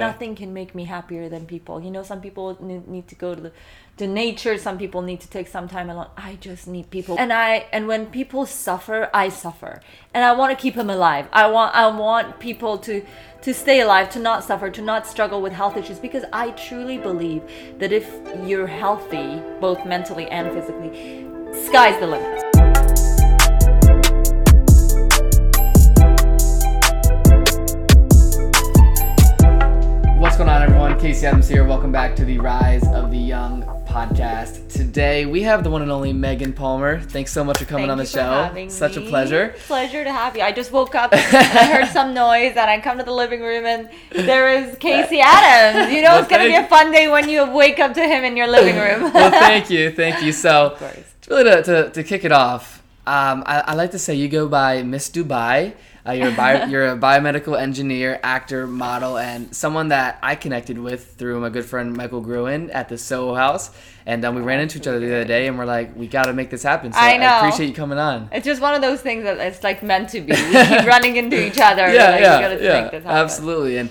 Nothing can make me happier than people. You know, some people need, to go to the to nature. Some people need to take some time alone. I just need people, and I and when people suffer, I suffer, and I want to keep them alive. I want I want people to to stay alive, to not suffer, to not struggle with health issues, because I truly believe that if you're healthy, both mentally and physically, sky's the limit. Everyone? Casey Adams here. Welcome back to the Rise of the Young podcast. Today we have the one and only Megan Pormer. Thanks so much for coming Thank on the show. having Such a pleasure. Pleasure to have you. I just woke up and I heard some noise and I come to the living room and there is Casey Adams. You know Well, it's gonna be a fun day when you wake up to him in your living room. well, thank you, thank you. So, Of course. it's really to, to, to kick it off, um, I, I like to say you go by Miss Dubai. Uh, you're, a bio, you're a biomedical engineer, actor, model, and someone that I connected with through my good friend Michael Gruen at the Soho House. And um, we ran into each other the other day, and we're like, we got to make this happen. So I know. appreciate you coming on. It's just one of those things that it's like meant to be. We keep running into each other. yeah, like, yeah, yeah, make this absolutely. And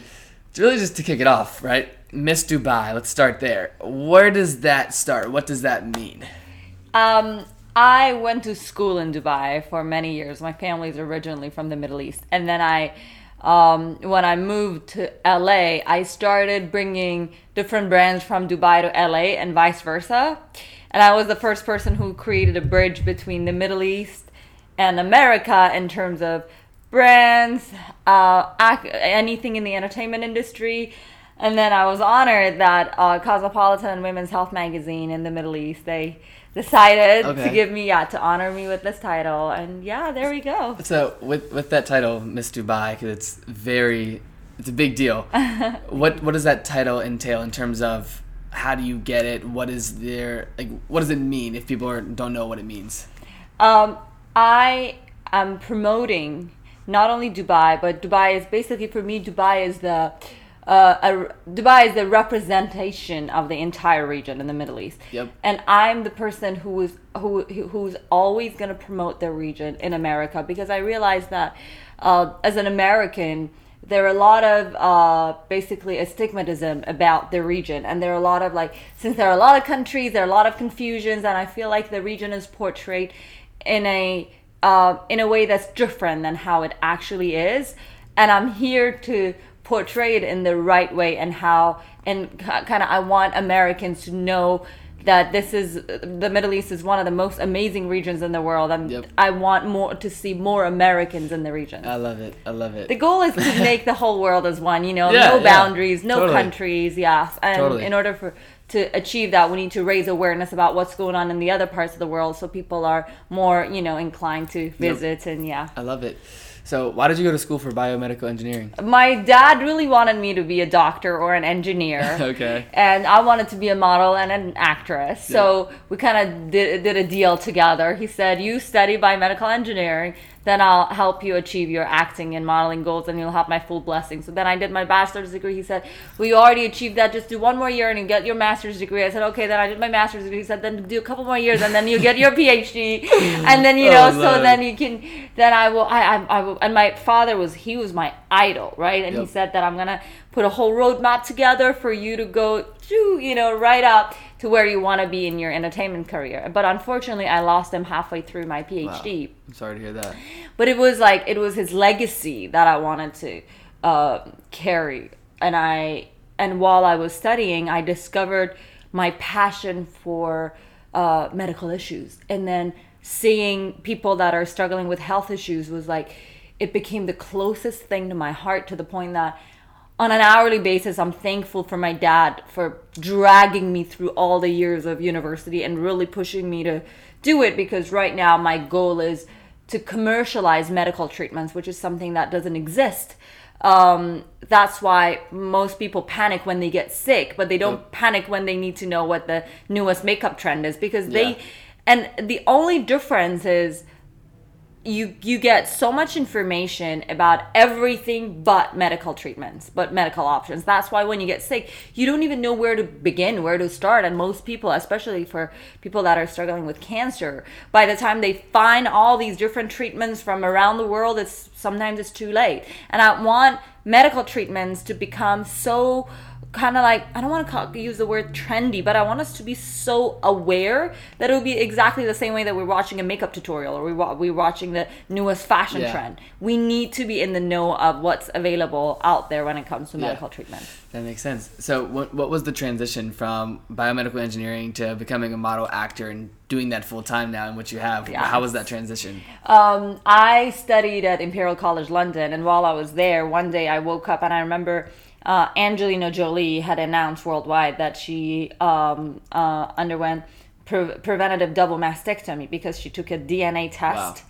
it's really just to kick it off, right? Miss Dubai. Let's start there. Where does that start? What does that mean? Um, I went to school in Dubai for many years. My family's originally from the Middle East, and then I, um, when I moved to LA, I started bringing different brands from Dubai to LA and vice versa. And I was the first person who created a bridge between the Middle East and America in terms of brands, uh, anything in the entertainment industry. And then I was honored that uh, Cosmopolitan Women's Health magazine in the Middle East they decided Okay. to give me yeah to honor me with this title, and yeah, there we go. So with with that title, Miss Dubai, because it's very, it's a big deal. what what does that title entail in terms of how do you get it? What is there like? What does it mean if people are, don't know what it means? Um, I am promoting not only Dubai, but Dubai is basically for me. Dubai is the uh, a, Dubai is the representation of the entire region in the Middle East. Yep. And I'm the person who is who who's always going to promote the region in America because I realize that uh, as an American. There are a lot of uh, basically astigmatism about the region, and there are a lot of like since there are a lot of countries, there are a lot of confusions, and I feel like the region is portrayed in a uh, in a way that's different than how it actually is and i'm here to portray it in the right way and how and kind of i want americans to know that this is the middle east is one of the most amazing regions in the world and Yep. i want more to see more americans in the region I love it. I love it. the goal is to make the whole world as one you know Yeah, no yeah. boundaries no Totally. countries yeah and Totally. in order for to achieve that we need to raise awareness about what's going on in the other parts of the world so people are more you know inclined to visit and yeah I love it. So why did you go to school for biomedical engineering? my dad really wanted me to be a doctor or an engineer Okay. and I wanted to be a model and an actress. So we kind of did, did a deal together. He said, "You study biomedical engineering, then I'll help you achieve your acting and modeling goals, and you'll have my full blessing." So then I did my bachelor's degree. He said, "We already achieved that. Just do one more year and you get your master's degree." I said, "Okay." Then I did my master's degree. He said, "Then do a couple more years, and then you get your PhD, and then you oh, know, Oh, so then you can, then I will, I, I, I will." And my father was he was my idol, right? And he said that I'm gonna put a whole roadmap together for you to go to, you know, right up to where you want to be in your entertainment career. But unfortunately, I lost him halfway through my PhD. I'm sorry to hear that. But it was like it was his legacy that I wanted to uh, carry, and I and while I was studying, I discovered my passion for uh, medical issues, and then seeing people that are struggling with health issues was like it became the closest thing to my heart to the point that on an hourly basis i'm thankful for my dad for dragging me through all the years of university and really pushing me to do it because right now my goal is to commercialize medical treatments which is something that doesn't exist um, that's why most people panic when they get sick but they don't panic when they need to know what the newest makeup trend is because they Yeah. and the only difference is you you get so much information about everything but medical treatments but medical options. That's why when you get sick you don't even know where to begin where to start. And most people especially for people that are struggling with cancer by the time they find all these different treatments from around the world it's sometimes it's too late. And i want medical treatments to become so kind of like I don't want to use the word trendy, but I want us to be so aware that it will be exactly the same way that we're watching a makeup tutorial or we we're watching the newest fashion yeah. trend. We need to be in the know of what's available out there when it comes to medical yeah. treatment. That makes sense. So, what what was the transition from biomedical engineering to becoming a model actor and doing that full time now, and what you have? Yeah. How was that transition? Um, I studied at Imperial College London, and while I was there, one day I woke up and I remember uh, Angelina Jolie had announced worldwide that she um, uh, underwent pre- preventative double mastectomy because she took a DNA test,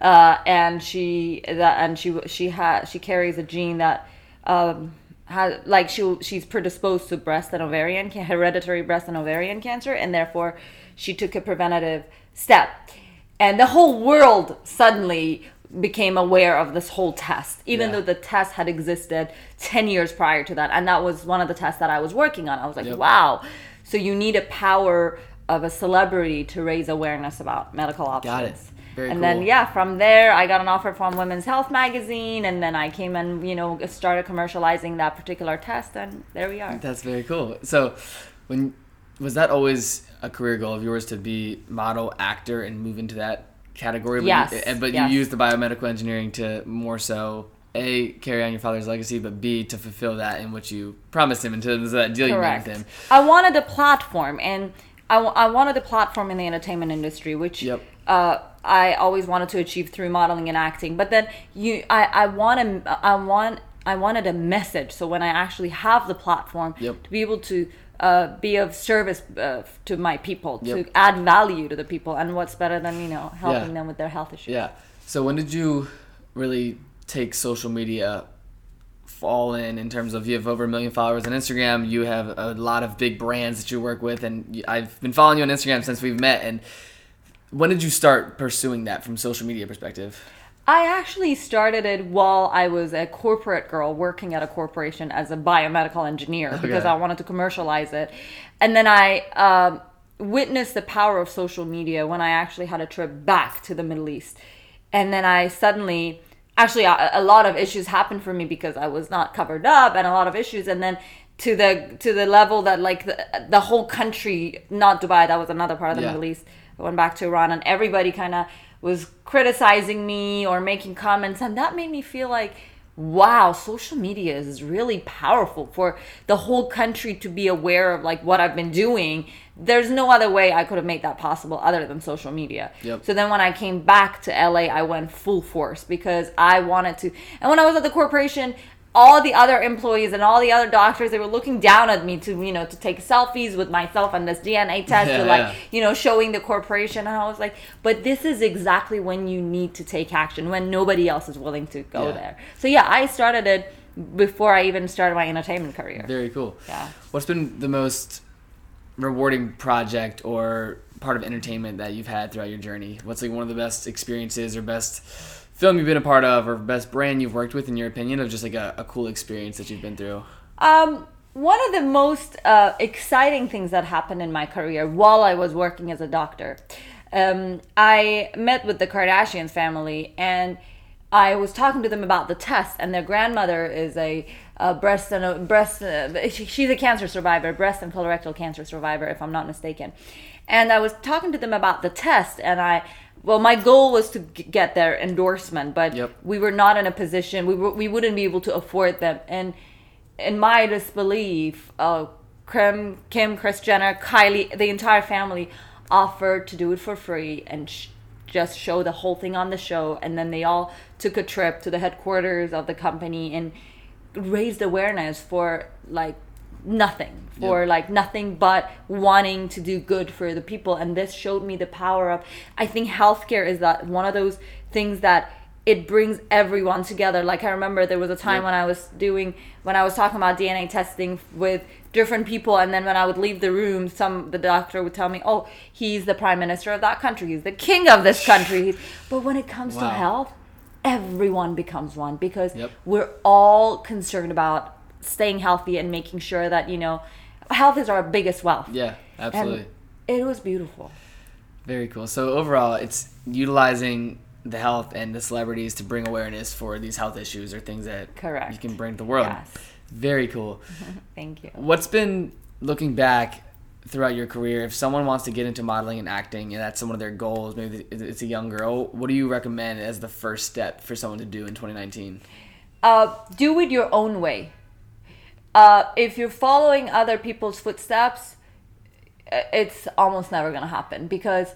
wow. uh, and she that and she she had she carries a gene that. Um, has, like she she's predisposed to breast and ovarian hereditary breast and ovarian cancer and therefore she took a preventative step and the whole world suddenly became aware of this whole test, even yeah. though the test had existed 10 years prior to that. And that was one of the tests that I was working on. I was like, yep. wow. So you need a power of a celebrity to raise awareness about medical options. Got it. Very and cool. then yeah, from there I got an offer from Women's Health magazine, and then I came and you know started commercializing that particular test, and there we are. That's very cool. So, when was that always a career goal of yours to be model, actor, and move into that category. But yes. You, but yes. you use the biomedical engineering to more so a carry on your father's legacy, but b to fulfill that in which you promised him in terms of that deal Correct. you made with him. I wanted a platform, and I, I wanted a platform in the entertainment industry, which yep. uh, I always wanted to achieve through modeling and acting. But then you, I, I want I want, I wanted a message. So when I actually have the platform yep. to be able to uh, be of service uh, to my people, yep. to add value to the people. And what's better than you know helping yeah. them with their health issues? Yeah. So when did you really take social media fall in in terms of you have over a million followers on Instagram, you have a lot of big brands that you work with, and I've been following you on Instagram since we've met. And when did you start pursuing that from social media perspective? I actually started it while I was a corporate girl working at a corporation as a biomedical engineer okay. because I wanted to commercialize it. And then I um, witnessed the power of social media when I actually had a trip back to the Middle East. And then I suddenly, actually, a, a lot of issues happened for me because I was not covered up and a lot of issues. And then to the to the level that like the, the whole country, not Dubai, that was another part of the yeah. Middle East. I went back to Iran and everybody kind of was criticizing me or making comments and that made me feel like wow social media is really powerful for the whole country to be aware of like what i've been doing there's no other way i could have made that possible other than social media yep. so then when i came back to la i went full force because i wanted to and when i was at the corporation all the other employees and all the other doctors they were looking down at me to you know to take selfies with myself and this dna test yeah, to like yeah. you know showing the corporation. And i was like but this is exactly when you need to take action when nobody else is willing to go yeah. there. So yeah i started it before i even started my entertainment career. Very cool. Yeah. What's been the most rewarding project or part of entertainment that you've had throughout your journey? What's like one of the best experiences or best film you've been a part of or best brand you've worked with in your opinion of just like a, a cool experience that you've been through? Um, one of the most uh, exciting things that happened in my career while i was working as a doctor um, i met with the kardashians family and i was talking to them about the test and their grandmother is a, a breast and a breast uh, she's a cancer survivor breast and colorectal cancer survivor if i'm not mistaken. And i was talking to them about the test and i well my goal was to get their endorsement but yep. we were not in a position we, were, we wouldn't be able to afford them and in my disbelief uh, kim, kim kris jenner kylie the entire family offered to do it for free and sh- just show the whole thing on the show and then they all took a trip to the headquarters of the company and raised awareness for like nothing for yep. like nothing but wanting to do good for the people and this showed me the power of i think healthcare is that one of those things that it brings everyone together. Like I remember there was a time Yep. when I was doing when I was talking about DNA testing with different people and then when I would leave the room some the doctor would tell me, "Oh, he's the prime minister of that country. He's the king of this country." But when it comes to health, everyone becomes one because Yep. we're all concerned about staying healthy and making sure that, you know, health is our biggest wealth. Yeah, absolutely. And it was beautiful. Very cool. So overall, it's utilizing the health and the celebrities to bring awareness for these health issues or things that Correct. you can bring to the world. Yes. Very cool. Thank you. What's been looking back throughout your career? If someone wants to get into modeling and acting, and that's one of their goals, maybe it's a young girl. What do you recommend as the first step for someone to do in 2019? uh, do it your own way. Uh, if you're following other people's footsteps, it's almost never going to happen because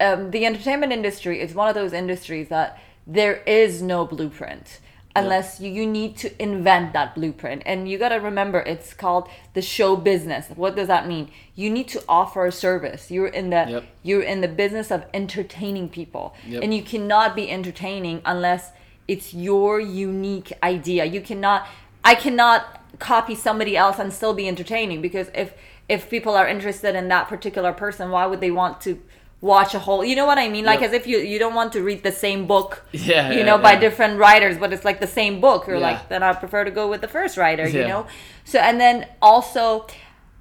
um, the entertainment industry is one of those industries that there is no blueprint unless you, you need to invent that blueprint. And you got to remember, it's called the show business. What does that mean? You need to offer a service. You're in the Yep. you're in the business of entertaining people, Yep. and you cannot be entertaining unless it's your unique idea. You cannot. I cannot copy somebody else and still be entertaining because if if people are interested in that particular person, why would they want to watch a whole? You know what I mean? Like Yep. as if you you don't want to read the same book. Yeah, You yeah, know, by yeah. different writers, but it's like the same book. You're Yeah. like, then I prefer to go with the first writer. You know. So and then also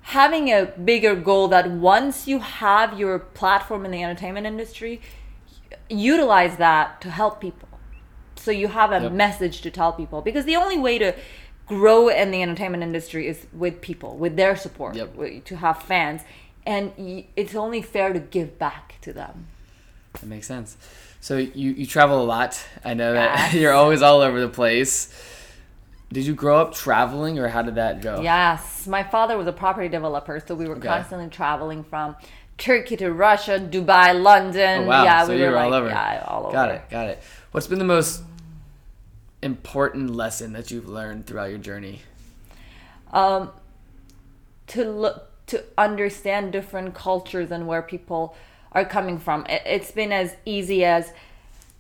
having a bigger goal that once you have your platform in the entertainment industry, utilize that to help people. So you have a Yep. message to tell people because the only way to grow in the entertainment industry is with people, with their support, Yep. with- to have fans, and y- it's only fair to give back to them. That makes sense. So you, you travel a lot. I know that you're always all over the place. Did you grow up traveling, or how did that go? Yes, my father was a property developer, so we were Okay. constantly traveling from Turkey to Russia, Dubai, London. Oh, wow. Yeah, so we you were were all like, over. Yeah, all over. Got it. Got it. What's been the most important lesson that you've learned throughout your journey? um, to look to understand different cultures and where people are coming from. It, it's been as easy as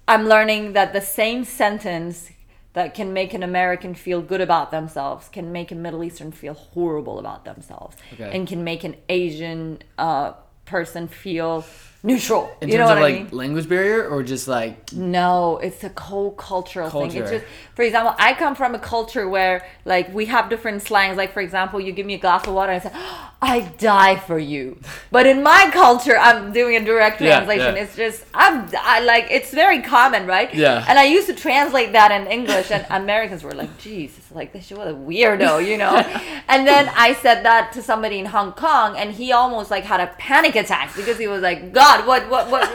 I'm learning that the same sentence that can make an American feel good about themselves can make a Middle Eastern feel horrible about themselves, Okay. and can make an Asian uh, person feel neutral. In you know terms what of I like mean? language barrier, or just like No, it's a whole cultural thing. Culture. It's just, for example, I come from a culture where like we have different slangs. Like for example, you give me a glass of water and I say, "I die for you," but in my culture, I'm doing a direct translation. yeah. It's just I'm I like it's very common, right? Yeah. And I used to translate that in English, and Americans were like, "Jesus, like this was a weirdo," you know. and then I said that to somebody in Hong Kong, and he almost like had a panic attack because he was like, "God, what what what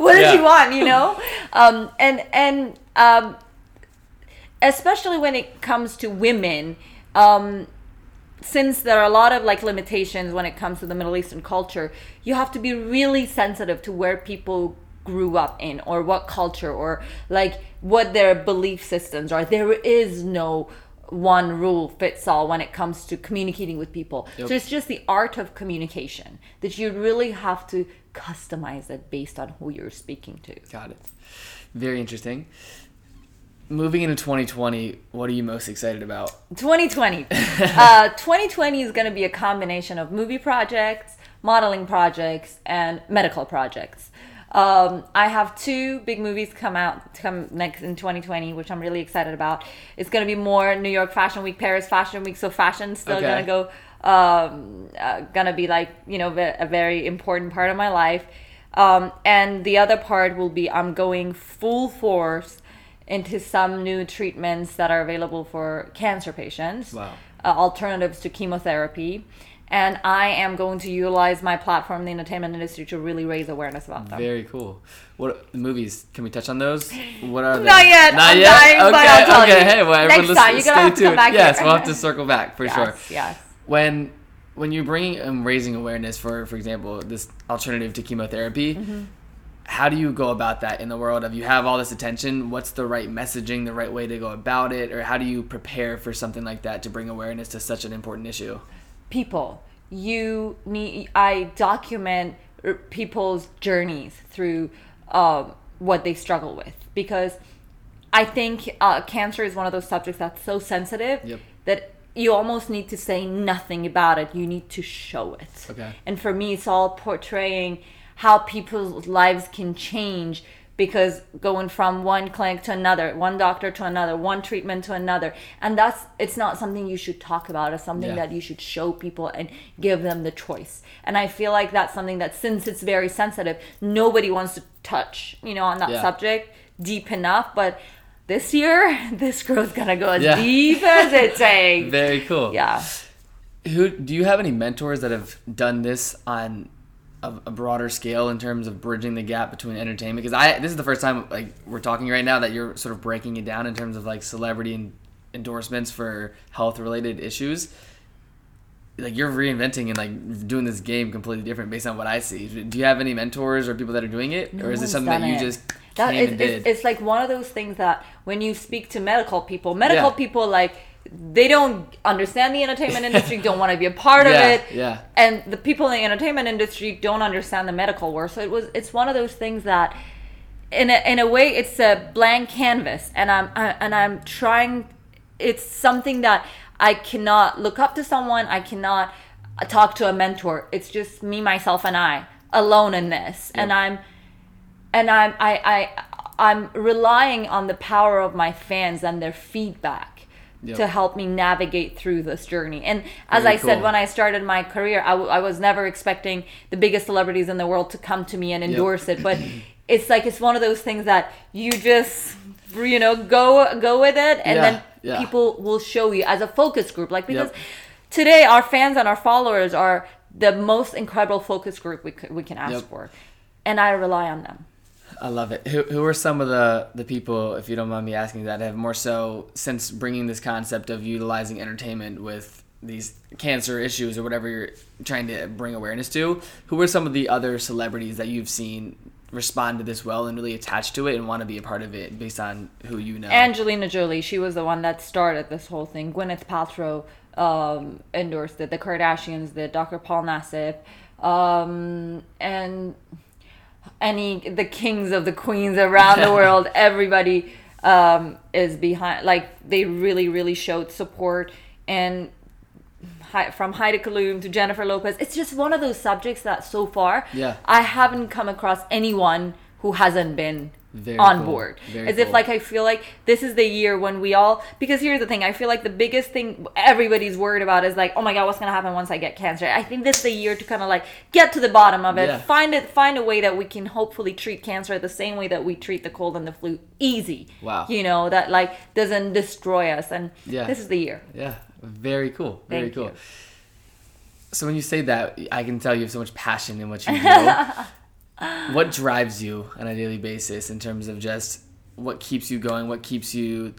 what did Yeah. you want?" You know. Um, and and um, especially when it comes to women. Um, since there are a lot of like limitations when it comes to the Middle Eastern culture, you have to be really sensitive to where people grew up in or what culture or like what their belief systems are. There is no one rule fits all when it comes to communicating with people. Yep. So it's just the art of communication that you really have to customize it based on who you're speaking to. got it. Very interesting. Moving into 2020, what are you most excited about? 2020. uh, 2020 is going to be a combination of movie projects, modeling projects, and medical projects. Um, I have two big movies come out come next in 2020, which I'm really excited about. It's going to be more New York Fashion Week, Paris Fashion Week, so fashion's still Okay. going to go. Um, uh, gonna be like you know a very important part of my life, um, and the other part will be I'm going full force into some new treatments that are available for cancer patients Wow. uh, alternatives to chemotherapy. And I am going to utilize my platform in the entertainment industry to really raise awareness about them. Very cool. What movies? Can we touch on those? What are they? Not yet. Not I'm yet. dying, okay. but I'll tell okay. you. Hey, well, everyone Next listen, time, stay have to come tuned. back yes, here. we'll have to circle back for yes, sure. Yes. When when you're bringing and raising awareness for, for example, this alternative to chemotherapy, Mm-hmm. How do you go about that in the world of you have all this attention? What's the right messaging, the right way to go about it, or how do you prepare for something like that to bring awareness to such an important issue? people you need i document people's journeys through um, what they struggle with because I think uh, cancer is one of those subjects that's so sensitive Yep. that you almost need to say nothing about it. You need to show it. Okay. And for me, it's all portraying how people's lives can change because going from one clinic to another, one doctor to another, one treatment to another, and that's it's not something you should talk about. It's something Yeah. that you should show people and give them the choice. And I feel like that's something that since it's very sensitive, nobody wants to touch, you know, on that Yeah. subject deep enough. But this year, this girl's gonna go as Yeah. deep as it takes. Very cool. Yeah. Who do you have any mentors that have done this on a, a broader scale in terms of bridging the gap between entertainment? Because I this is the first time like we're talking right now that you're sort of breaking it down in terms of like celebrity and endorsements for health related issues. Like you're reinventing and like doing this game completely different based on what I see. Do you have any mentors or people that are doing it, or is it something that you it. just That came is, and it's, did? it's like one of those things that when you speak to medical people, medical Yeah. people like they don't understand the entertainment industry, don't want to be a part of it. yeah. And the people in the entertainment industry don't understand the medical world. So it was it's one of those things that in a, in a way it's a blank canvas and I'm I, and I'm trying it's something that I cannot look up to someone, I cannot talk to a mentor. It's just me myself and I alone in this. And I'm and I'm I, I I'm relying on the power of my fans and their feedback Yep. to help me navigate through this journey. And as Very I said when I started my career, I, w- I was never expecting the biggest celebrities in the world to come to me and endorse it, but it's like it's one of those things that you just you know go go with it and Yeah, then yeah. people will show you as a focus group like because Yep. today our fans and our followers are the most incredible focus group we, c- we can ask Yep. for and i rely on them I love it. Who, who are some of the, the people, if you don't mind me asking, that have more so since bringing this concept of utilizing entertainment with these cancer issues or whatever you're trying to bring awareness to? Who are some of the other celebrities that you've seen respond to this well and really attach to it and want to be a part of it based on who you know? angelina jolie she was the one that started this whole thing gwyneth paltrow um, endorsed it the kardashians did dr paul nassif um, and any the kings of the queens around the world everybody um, is behind like they really really showed support and Hi- from Heidi Klum to Jennifer Lopez it's just one of those subjects that so far Yeah. I haven't come across anyone who hasn't been Very on cool. board Very as if like I feel like this is the year when we all because here's the thing I feel like the biggest thing everybody's worried about is like oh my god what's gonna happen once I get cancer I think this is the year to kind of like get to the bottom of it Yeah. find it find a way that we can hopefully treat cancer the same way that we treat the cold and the flu easy Wow. you know that like doesn't destroy us and Yeah. this is the year Yeah, very cool. Very Thank cool. you. So when you say that, I can tell you have so much passion in what you do. what drives you on a daily basis in terms of just what keeps you going, what keeps you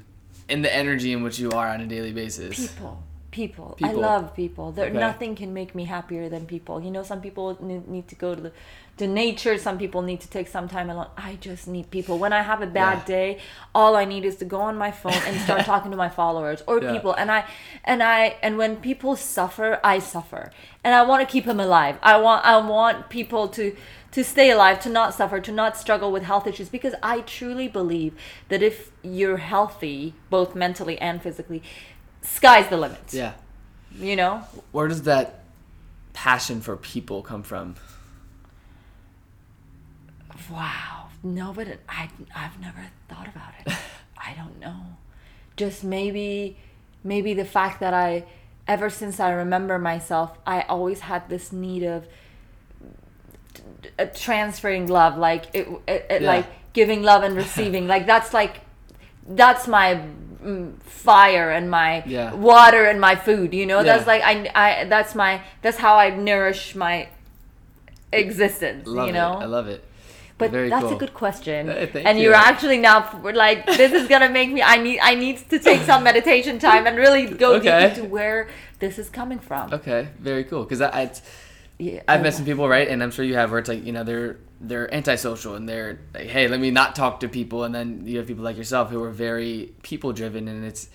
in the energy in which you are on a daily basis? people people, People. i love people there Okay. nothing can make me happier than people you know some people need, to go to the to nature some people need to take some time alone i just need people when i have a bad Yeah. day all i need is to go on my phone and start talking to my followers or Yeah. people and i and i and when people suffer i suffer and i want to keep them alive i want i want people to to stay alive to not suffer to not struggle with health issues because i truly believe that if you're healthy both mentally and physically sky's the limit. Yeah. you know? Where does that passion for people come from? wow. No but it, i i've never thought about it. I don't know. Just maybe maybe the fact that i ever since i remember myself i always had this need of transferring love like it, it, it Yeah. like giving love and receiving like that's like that's my mm, fire and my Yeah. water and my food you know Yeah. that's like I, I that's my that's how i nourish my existence Love you know it. I love it. but Very that's cool. a good question and you. you're actually now like this is gonna make me i need i need to take some meditation time and really go Okay. deep into where this is coming from Okay, very cool. Because I, I, yeah. I've met some people, right, and I'm sure you have, where it's like you know they're they're antisocial and they're like, hey, let me not talk to people, and then you have people like yourself who are very people driven, and it's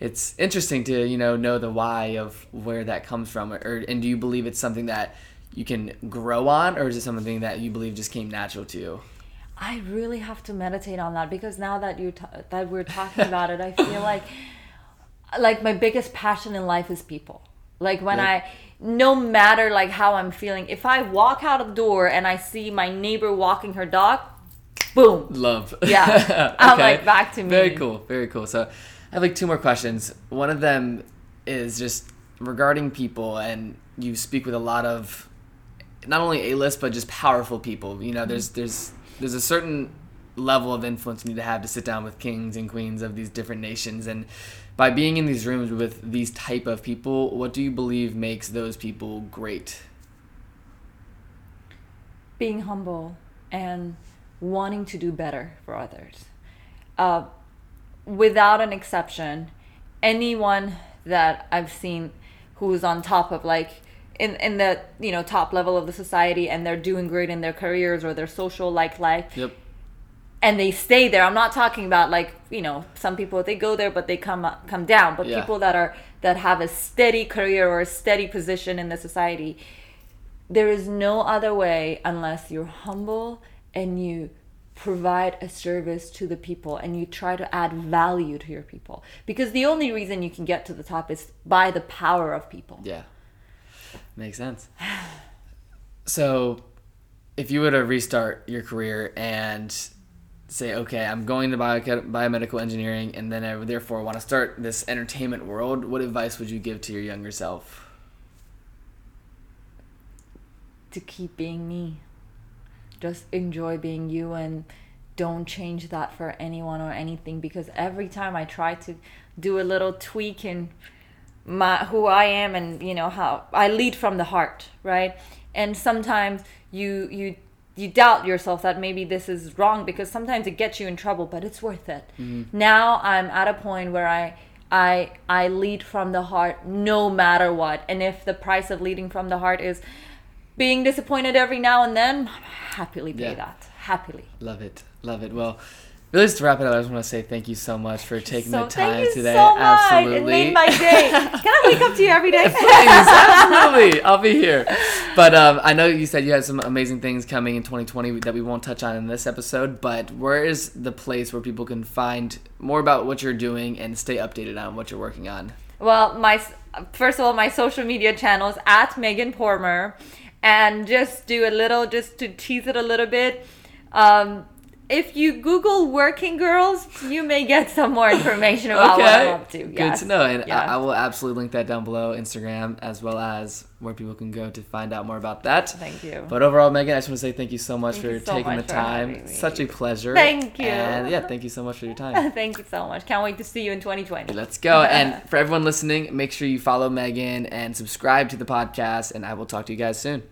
it's interesting to you know know the why of where that comes from, or and do you believe it's something that you can grow on, or is it something that you believe just came natural to you? I really have to meditate on that because now that you t- that we're talking about it, I feel like like my biggest passion in life is people. Like when Yep. I no matter like how I'm feeling, if I walk out of the door and I see my neighbor walking her dog, boom. Love. Yeah. I'm like, back to me. Very cool. Very cool. So I have like two more questions. One of them is just regarding people, and you speak with a lot of not only A-list but just powerful people. You know, there's there's there's a certain level of influence you need to have to sit down with kings and queens of these different nations. And by being in these rooms with these type of people what do you believe makes those people great? Being humble and wanting to do better for others. Uh, without an exception, anyone that I've seen who's on top of like in in the you know top level of the society and they're doing great in their careers or their social like life yep and they stay there. I'm not talking about like you know some people they go there but they come up, come down, but Yeah. people that are that have a steady career or a steady position in the society. There is no other way unless you're humble and you provide a service to the people and you try to add value to your people because the only reason you can get to the top is by the power of people. Yeah. Makes sense. So, if you were to restart your career and say, okay, I'm going to bio- biomedical engineering and then I therefore want to start this entertainment world, what advice would you give to your younger self? to keep being me. Just enjoy being you and don't change that for anyone or anything because every time I try to do a little tweak in my who I am and you know how I lead from the heart, right? And sometimes you you you doubt yourself that maybe this is wrong because sometimes it gets you in trouble, but it's worth it. Mm-hmm. Now I'm at a point where I I I lead from the heart no matter what. And if the price of leading from the heart is being disappointed every now and then, happily pay Yeah. that. Happily. Love it. Love it. Well, really, just to wrap it up, I just want to say thank you so much for taking so the time thank you today. so much. Absolutely. It made my day. Can I wake up to you every day? Please, absolutely. I'll be here. But um, I know you said you had some amazing things coming in 2020 that we won't touch on in this episode. But where is the place where people can find more about what you're doing and stay updated on what you're working on? Well, my first of all, my social media channels at Megan Pormer, and just do a little, just to tease it a little bit. Um, if you Google "working girls," you may get some more information about what I'm up to. Good to know. And Yeah. I, I will absolutely link that down below, Instagram, as well as where people can go to find out more about that. Thank you. But overall, Megan, I just want to say thank you so much Thank for so taking much the for time. Such a pleasure. Thank you. And yeah, thank you so much for your time. Thank you so much. Can't wait to see you in 2020. Let's go. And for everyone listening, make sure you follow Megan and subscribe to the podcast. And I will talk to you guys soon.